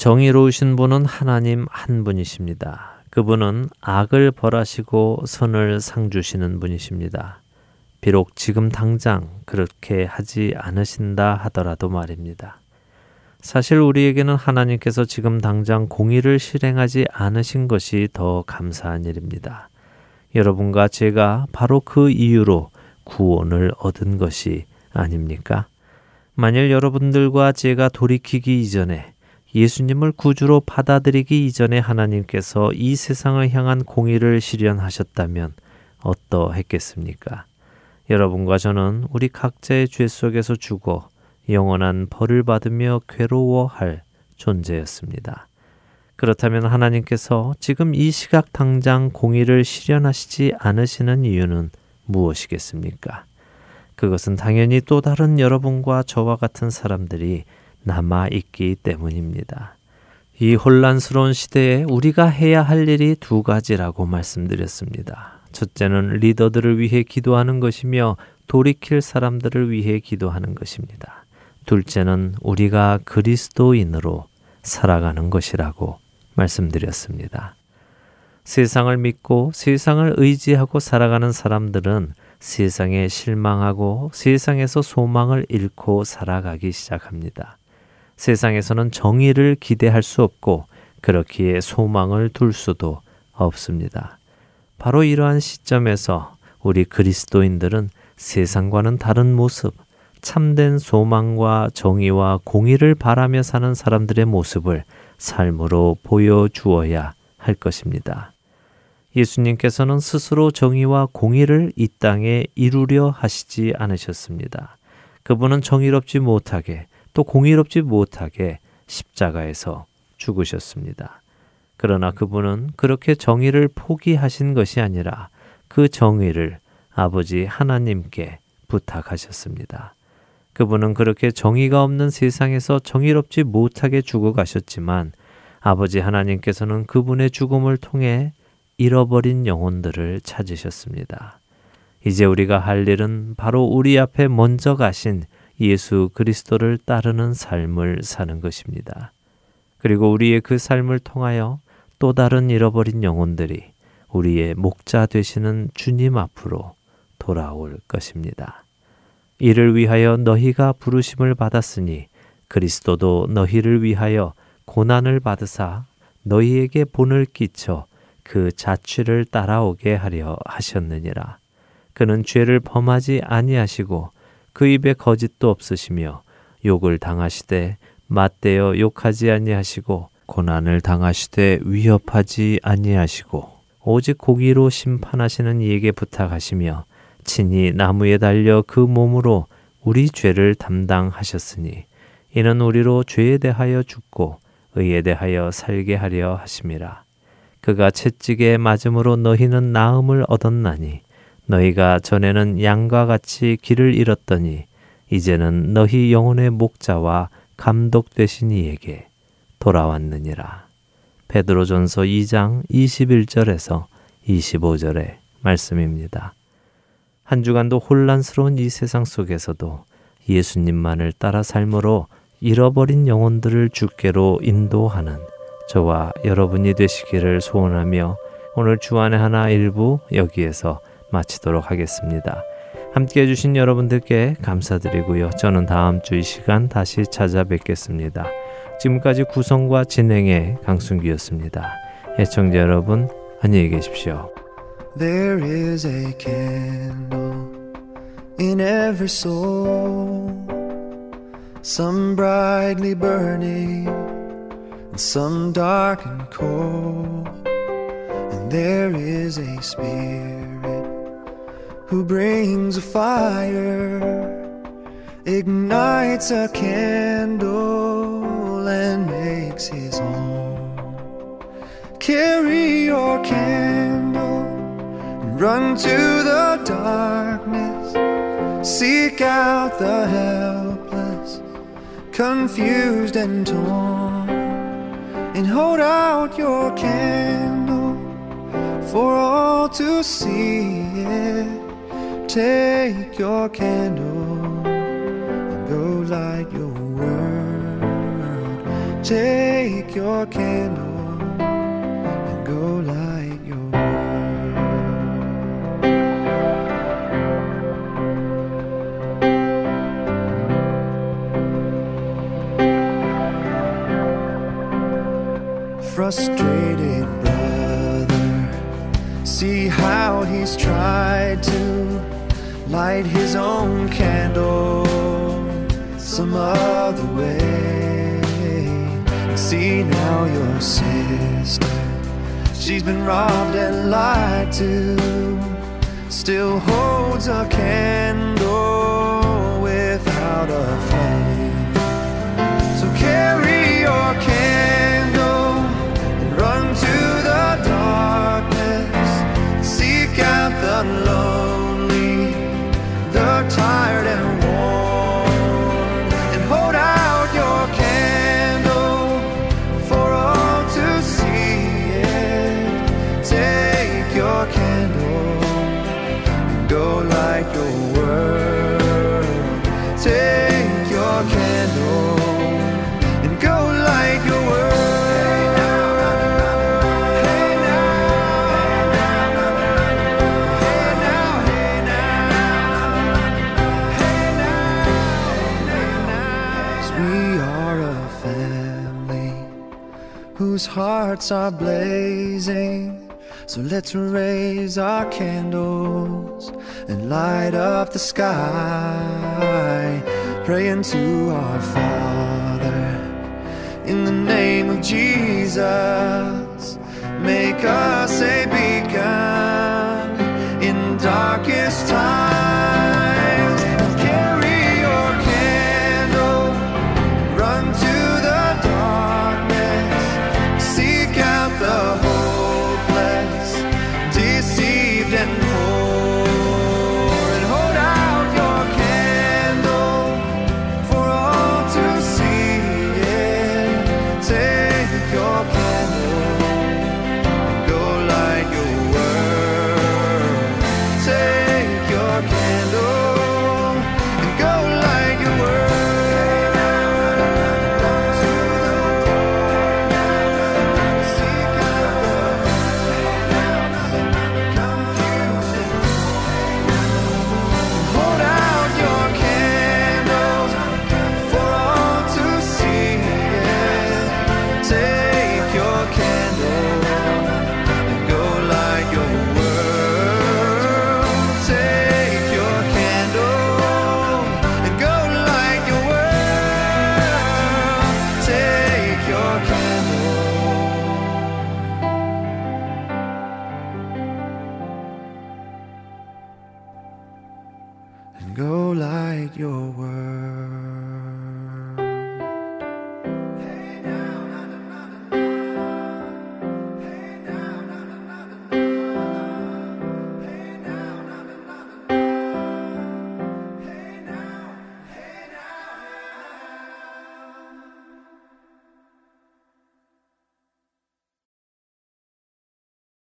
Speaker 1: 정의로우신 분은 하나님 한 분이십니다. 그분은 악을 벌하시고 선을 상주시는 분이십니다. 비록 지금 당장 그렇게 하지 않으신다 하더라도 말입니다. 사실 우리에게는 하나님께서 지금 당장 공의를 실행하지 않으신 것이 더 감사한 일입니다. 여러분과 제가 바로 그 이유로 구원을 얻은 것이 아닙니까? 만일 여러분들과 제가 돌이키기 이전에 예수님을 구주로 받아들이기 이전에 하나님께서 이 세상을 향한 공의를 실현하셨다면 어떠했겠습니까? 여러분과 저는 우리 각자의 죄 속에서 죽어 영원한 벌을 받으며 괴로워할 존재였습니다. 그렇다면 하나님께서 지금 이 시각 당장 공의를 실현하시지 않으시는 이유는 무엇이겠습니까? 그것은 당연히 또 다른 여러분과 저와 같은 사람들이 남아 있기 때문입니다. 이 혼란스러운 시대에 우리가 해야 할 일이 두 가지라고 말씀드렸습니다. 첫째는 리더들을 위해 기도하는 것이며 돌이킬 사람들을 위해 기도하는 것입니다. 둘째는 우리가 그리스도인으로 살아가는 것이라고 말씀드렸습니다. 세상을 믿고 세상을 의지하고 살아가는 사람들은 세상에 실망하고 세상에서 소망을 잃고 살아가기 시작합니다. 세상에서는 정의를 기대할 수 없고 그렇기에 소망을 둘 수도 없습니다. 바로 이러한 시점에서 우리 그리스도인들은 세상과는 다른 모습, 참된 소망과 정의와 공의를 바라며 사는 사람들의 모습을 삶으로 보여주어야 할 것입니다. 예수님께서는 스스로 정의와 공의를 이 땅에 이루려 하시지 않으셨습니다. 그분은 정의롭지 못하게 또 공의롭지 못하게 십자가에서 죽으셨습니다. 그러나 그분은 그렇게 정의를 포기하신 것이 아니라 그 정의를 아버지 하나님께 부탁하셨습니다. 그분은 그렇게 정의가 없는 세상에서 정의롭지 못하게 죽어가셨지만 아버지 하나님께서는 그분의 죽음을 통해 잃어버린 영혼들을 찾으셨습니다. 이제 우리가 할 일은 바로 우리 앞에 먼저 가신 예수 그리스도를 따르는 삶을 사는 것입니다. 그리고 우리의 그 삶을 통하여 또 다른 잃어버린 영혼들이 우리의 목자 되시는 주님 앞으로 돌아올 것입니다. 이를 위하여 너희가 부르심을 받았으니 그리스도도 너희를 위하여 고난을 받으사 너희에게 본을 끼쳐 그 자취를 따라오게 하려 하셨느니라. 그는 죄를 범하지 아니하시고 그 입에 거짓도 없으시며 욕을 당하시되 맞대어 욕하지 아니하시고 고난을 당하시되 위협하지 아니하시고 오직 고기로 심판하시는 이에게 부탁하시며 친히 나무에 달려 그 몸으로 우리 죄를 담당하셨으니 이는 우리로 죄에 대하여 죽고 의에 대하여 살게 하려 하심이라. 그가 채찍에 맞음으로 너희는 나음을 얻었나니 너희가 전에는 양과 같이 길을 잃었더니 이제는 너희 영혼의 목자와 감독 되신 이에게 돌아왔느니라. 베드로전서 2장 21절에서 25절의 말씀입니다. 한 주간도 혼란스러운 이 세상 속에서도 예수님만을 따라 삶으로 잃어버린 영혼들을 주께로 인도하는 저와 여러분이 되시기를 소원하며 오늘 주안의 하나 일부 여기에서 마치도록 하겠습니다. 함께 해주신 여러분들께 감사드리고요. 저는 다음 주 이 시간 다시 찾아뵙겠습니다. 지금까지 구성과 진행의 강순기였습니다. 애청자 여러분, 안녕히 계십시오. There is a candle in every soul, some brightly burning, and some dark and cold. And there is a spirit who brings a fire, ignites a candle, and makes his home. Carry your candle and run to the darkness, seek out the helpless, confused and torn, and hold out your candle for all to see it. Take your candle and go light your world.
Speaker 5: Take your candle and go light your world. Frustrated brother, see how he's tried to light his own candle some other way. See now your sister, she's been robbed and lied to, still holds a candle without a flame. So carry your candle and run to the darkness, seek out the lonely, whose hearts are blazing. So let's raise our candles and light up the sky, praying to our Father. In the name of Jesus, make us a beacon in darkest times.